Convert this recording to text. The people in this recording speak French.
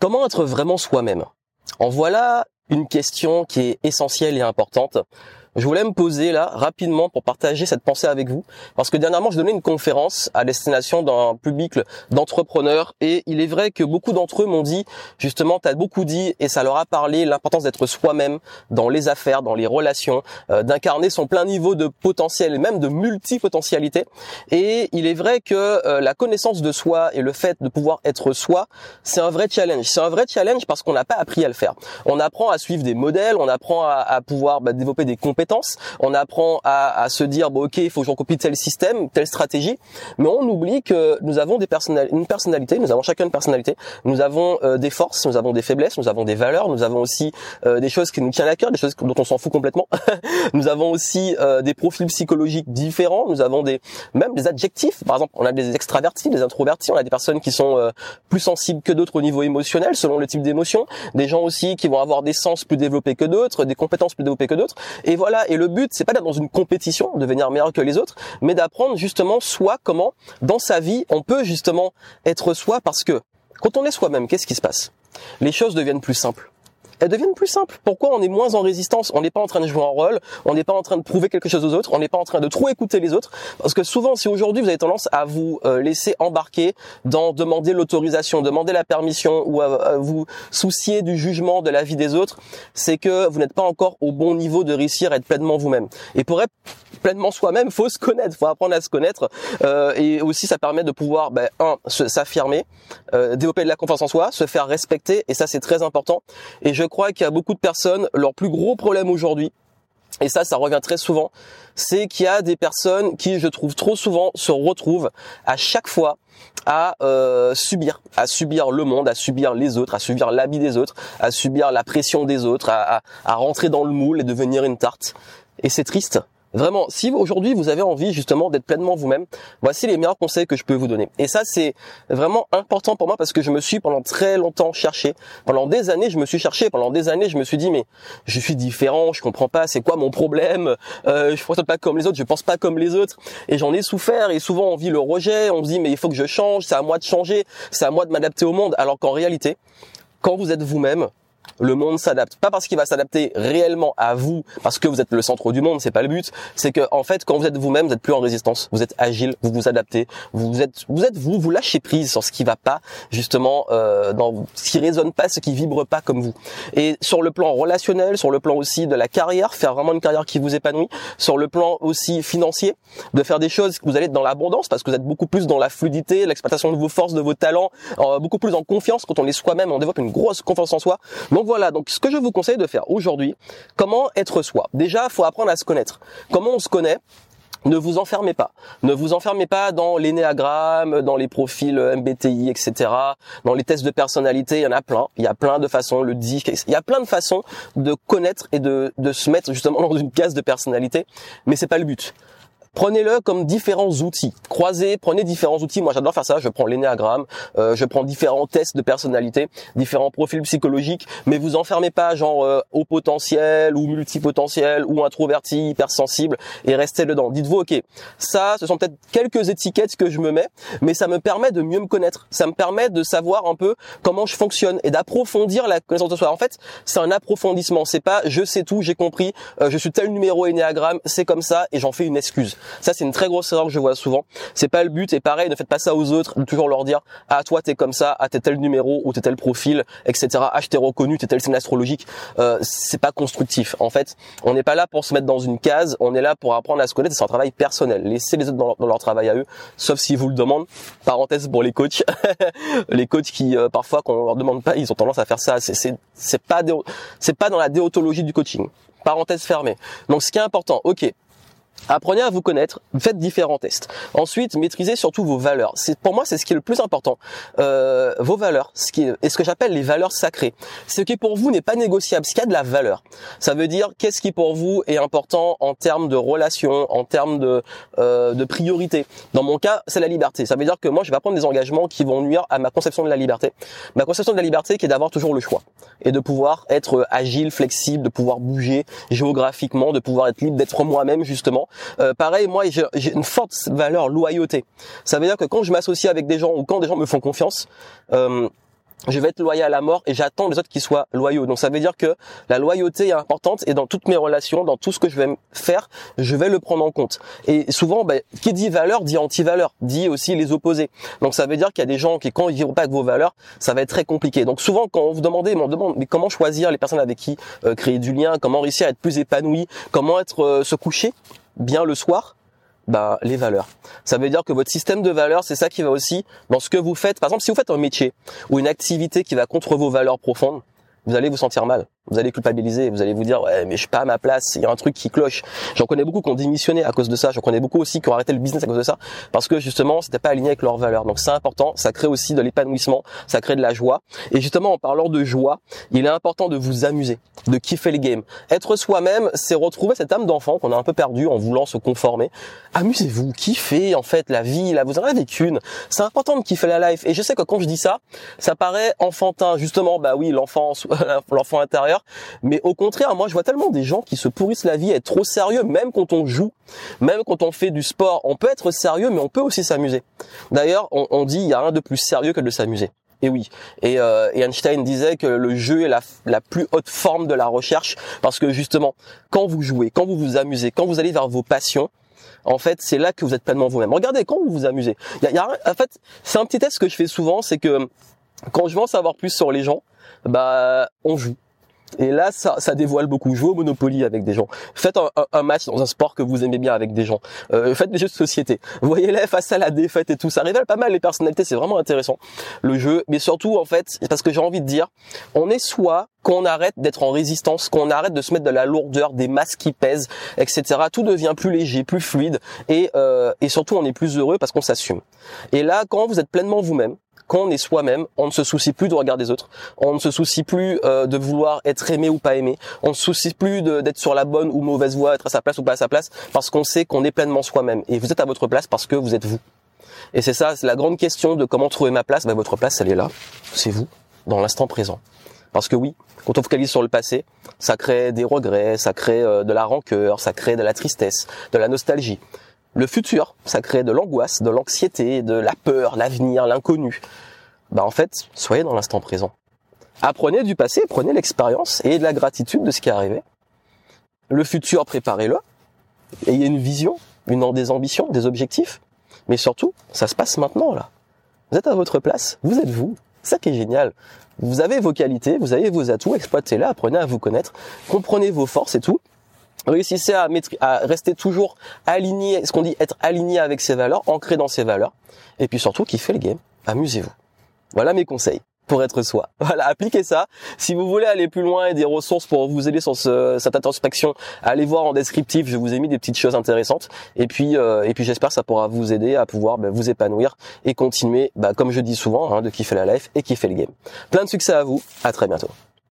Comment être vraiment soi-même? En voilà une question qui est essentielle et importante je voulais me poser là rapidement pour partager cette pensée avec vous parce que dernièrement je donnais une conférence à destination d'un public d'entrepreneurs et il est vrai que beaucoup d'entre eux m'ont dit justement tu as beaucoup dit et ça leur a parlé l'importance d'être soi-même dans les affaires, dans les relations, euh, d'incarner son plein niveau de potentiel et même de multipotentialité et il est vrai que euh, la connaissance de soi et le fait de pouvoir être soi, c'est un vrai challenge. C'est un vrai challenge parce qu'on n'a pas appris à le faire. On apprend à suivre des modèles, on apprend à, à pouvoir bah, développer des compétences on apprend à, se dire bon ok il faut que j'en copie tel système, telle stratégie, mais on oublie que nous avons des une personnalité, nous avons chacun une personnalité, nous avons euh, des forces, nous avons des faiblesses, nous avons des valeurs, nous avons aussi euh, des choses qui nous tiennent à cœur, des choses dont on s'en fout complètement. nous avons aussi euh, des profils psychologiques différents, nous avons des même des adjectifs. Par exemple, on a des extravertis, des introvertis, on a des personnes qui sont plus sensibles que d'autres au niveau émotionnel selon le type d'émotion, des gens aussi qui vont avoir des sens plus développés que d'autres, des compétences plus développées que d'autres. Et voilà et le but, c'est pas d'être dans une compétition, de devenir meilleur que les autres, mais d'apprendre justement soi comment, dans sa vie, on peut justement être soi parce que quand on est soi-même, qu'est-ce qui se passe? Les choses deviennent plus simples elles deviennent plus simples. Pourquoi on est moins en résistance? On n'est pas en train de jouer un rôle, on n'est pas en train de prouver quelque chose aux autres, on n'est pas en train de trop écouter les autres. Parce que souvent, si aujourd'hui vous avez tendance à vous euh, laisser embarquer dans demander l'autorisation, demander la permission ou à, vous soucier du jugement de la vie des autres, c'est que vous n'êtes pas encore au bon niveau de réussir à être pleinement vous-même. Et pour être pleinement soi-même, faut se connaître, faut apprendre à se connaître. Euh, et aussi, ça permet de pouvoir, ben, un, s'affirmer, euh, développer de la confiance en soi, se faire respecter. Et ça, c'est très important. Et je crois qu'il y a beaucoup de personnes, leur plus gros problème aujourd'hui, et ça, ça revient très souvent, c'est qu'il y a des personnes qui, je trouve trop souvent, se retrouvent à chaque fois à euh, subir, à subir le monde, à subir les autres, à subir l'habit des autres, à subir la pression des autres, à rentrer dans le moule et devenir une tarte. Et c'est triste Vraiment, si aujourd'hui vous avez envie justement d'être pleinement vous-même, voici les meilleurs conseils que je peux vous donner. Et ça, c'est vraiment important pour moi parce que je me suis pendant très longtemps cherché. Pendant des années, je me suis cherché. Pendant des années, je me suis dit mais je suis différent, je comprends pas, c'est quoi mon problème euh, Je pense pas comme les autres, je pense pas comme les autres. Et j'en ai souffert. Et souvent, on vit le rejet. On se dit mais il faut que je change. C'est à moi de changer. C'est à moi de m'adapter au monde. Alors qu'en réalité, quand vous êtes vous-même, le monde s'adapte. Pas parce qu'il va s'adapter réellement à vous, parce que vous êtes le centre du monde, c'est pas le but. C'est que en fait, quand vous êtes vous-même, vous êtes plus en résistance. Vous êtes agile, vous vous adaptez, vous êtes, vous êtes vous, vous lâchez prise sur ce qui va pas, justement, euh, dans ce qui résonne pas, ce qui vibre pas comme vous. Et sur le plan relationnel, sur le plan aussi de la carrière, faire vraiment une carrière qui vous épanouit. Sur le plan aussi financier, de faire des choses que vous allez être dans l'abondance, parce que vous êtes beaucoup plus dans la fluidité, l'exploitation de vos forces, de vos talents, euh, beaucoup plus en confiance quand on est soi-même, on développe une grosse confiance en soi. Voilà, donc ce que je vous conseille de faire aujourd'hui, comment être soi Déjà, faut apprendre à se connaître. Comment on se connaît ne vous enfermez pas. Ne vous enfermez pas dans l'énéagramme, dans les profils MBTI, etc. Dans les tests de personnalité, il y en a plein. Il y a plein de façons, le dit. Il y a plein de façons de connaître et de, de se mettre justement dans une case de personnalité. Mais c'est pas le but. Prenez-le comme différents outils. Croisez, prenez différents outils. Moi, j'adore faire ça. Je prends l'énéagramme, euh, je prends différents tests de personnalité, différents profils psychologiques. Mais vous enfermez pas, genre euh, au potentiel ou multipotentiel ou introverti, hypersensible, et restez dedans. Dites-vous, ok, ça, ce sont peut-être quelques étiquettes que je me mets, mais ça me permet de mieux me connaître. Ça me permet de savoir un peu comment je fonctionne et d'approfondir la connaissance de soi. En fait, c'est un approfondissement. C'est pas je sais tout, j'ai compris, euh, je suis tel numéro énéagramme, c'est comme ça et j'en fais une excuse. Ça, c'est une très grosse erreur que je vois souvent. C'est pas le but. Et pareil, ne faites pas ça aux autres. Toujours leur dire, ah, toi, t'es comme ça, ah, t'es tel numéro ou t'es tel profil, etc. Ah, je reconnu, t'es tel signe astrologique. Euh, c'est pas constructif. En fait, on n'est pas là pour se mettre dans une case. On est là pour apprendre à se connaître. C'est un travail personnel. Laissez les autres dans leur, travail à eux, sauf s'ils vous le demandent. Parenthèse pour les coachs. les coachs qui, euh, parfois, quand on leur demande pas, ils ont tendance à faire ça. C'est pas, c'est pas dans la déontologie du coaching. Parenthèse fermée. Donc, ce qui est important, ok, Apprenez à vous connaître, faites différents tests. Ensuite, maîtrisez surtout vos valeurs. C'est pour moi, c'est ce qui est le plus important. Euh, vos valeurs, ce qui est, ce que j'appelle les valeurs sacrées. Ce qui pour vous n'est pas négociable, ce qui a de la valeur. Ça veut dire qu'est-ce qui pour vous est important en termes de relations, en termes de euh, de priorité? Dans mon cas, c'est la liberté. Ça veut dire que moi, je vais prendre des engagements qui vont nuire à ma conception de la liberté. Ma conception de la liberté, qui est d'avoir toujours le choix et de pouvoir être agile, flexible, de pouvoir bouger géographiquement, de pouvoir être libre d'être moi-même justement euh, pareil, moi, j'ai une forte valeur loyauté. Ça veut dire que quand je m'associe avec des gens ou quand des gens me font confiance, euh, je vais être loyal à mort et j'attends les autres qui soient loyaux. Donc ça veut dire que la loyauté est importante et dans toutes mes relations, dans tout ce que je vais faire, je vais le prendre en compte. Et souvent, ben, qui dit valeur dit anti-valeur, dit aussi les opposés. Donc ça veut dire qu'il y a des gens qui, quand ils vivent pas avec vos valeurs, ça va être très compliqué. Donc souvent, quand on vous demandez, on demande mais comment choisir les personnes avec qui euh, créer du lien, comment réussir à être plus épanoui, comment être euh, se coucher bien le soir, bah, les valeurs. Ça veut dire que votre système de valeurs, c'est ça qui va aussi dans ce que vous faites. Par exemple, si vous faites un métier ou une activité qui va contre vos valeurs profondes, vous allez vous sentir mal vous allez culpabiliser, vous allez vous dire ouais mais je suis pas à ma place, il y a un truc qui cloche. J'en connais beaucoup qui ont démissionné à cause de ça, j'en connais beaucoup aussi qui ont arrêté le business à cause de ça parce que justement c'était pas aligné avec leurs valeurs. Donc c'est important, ça crée aussi de l'épanouissement, ça crée de la joie. Et justement en parlant de joie, il est important de vous amuser, de kiffer le game. Être soi-même, c'est retrouver cette âme d'enfant qu'on a un peu perdu en voulant se conformer. Amusez-vous, kiffez en fait la vie, là vous en avez qu'une. C'est important de kiffer la life. Et je sais que quand je dis ça, ça paraît enfantin justement, bah oui l'enfant, l'enfant intérieur mais au contraire, moi je vois tellement des gens qui se pourrissent la vie, être trop sérieux, même quand on joue, même quand on fait du sport. On peut être sérieux, mais on peut aussi s'amuser. D'ailleurs, on, dit il y a rien de plus sérieux que de s'amuser. Et oui. Euh, et, Einstein disait que le jeu est la, la, plus haute forme de la recherche parce que justement, quand vous jouez, quand vous vous amusez, quand vous allez vers vos passions, en fait, c'est là que vous êtes pleinement vous-même. Regardez, quand vous vous amusez. y a, en fait, c'est un petit test que je fais souvent, c'est que quand je veux en savoir plus sur les gens, bah, on joue. Et là, ça, dévoile beaucoup. Jouez au Monopoly avec des gens. Faites un, match dans un sport que vous aimez bien avec des gens. Euh, faites des jeux de société. Voyez-les face à la défaite et tout. Ça révèle pas mal les personnalités. C'est vraiment intéressant le jeu. Mais surtout, en fait, parce que j'ai envie de dire, on est soit qu'on arrête d'être en résistance, qu'on arrête de se mettre de la lourdeur, des masques qui pèsent, etc. Tout devient plus léger, plus fluide et, euh, et surtout on est plus heureux parce qu'on s'assume. Et là, quand vous êtes pleinement vous-même, quand on est soi-même, on ne se soucie plus de regarder les autres, on ne se soucie plus euh, de vouloir être aimé ou pas aimé, on ne se soucie plus d'être sur la bonne ou mauvaise voie, être à sa place ou pas à sa place, parce qu'on sait qu'on est pleinement soi-même. Et vous êtes à votre place parce que vous êtes vous. Et c'est ça, c'est la grande question de comment trouver ma place. Ben, votre place, elle est là. C'est vous, dans l'instant présent. Parce que oui, quand on focalise sur le passé, ça crée des regrets, ça crée euh, de la rancœur, ça crée de la tristesse, de la nostalgie. Le futur, ça crée de l'angoisse, de l'anxiété, de la peur, l'avenir, l'inconnu. Bah en fait, soyez dans l'instant présent. Apprenez du passé, prenez l'expérience et de la gratitude de ce qui est arrivé. Le futur, préparez-le. Ayez une vision, des ambitions, des objectifs. Mais surtout, ça se passe maintenant là. Vous êtes à votre place, vous êtes vous. Ça qui est génial. Vous avez vos qualités, vous avez vos atouts, exploitez-les, apprenez à vous connaître, comprenez vos forces et tout, réussissez à, à rester toujours aligné, ce qu'on dit être aligné avec ses valeurs, ancré dans ses valeurs, et puis surtout kiffez le game, amusez-vous. Voilà mes conseils pour être soi. Voilà, appliquez ça. Si vous voulez aller plus loin et des ressources pour vous aider sur cette introspection, allez voir en descriptif. Je vous ai mis des petites choses intéressantes. Et puis, euh, et puis j'espère que ça pourra vous aider à pouvoir bah, vous épanouir et continuer, bah, comme je dis souvent, hein, de kiffer la life et kiffer le game. Plein de succès à vous. À très bientôt.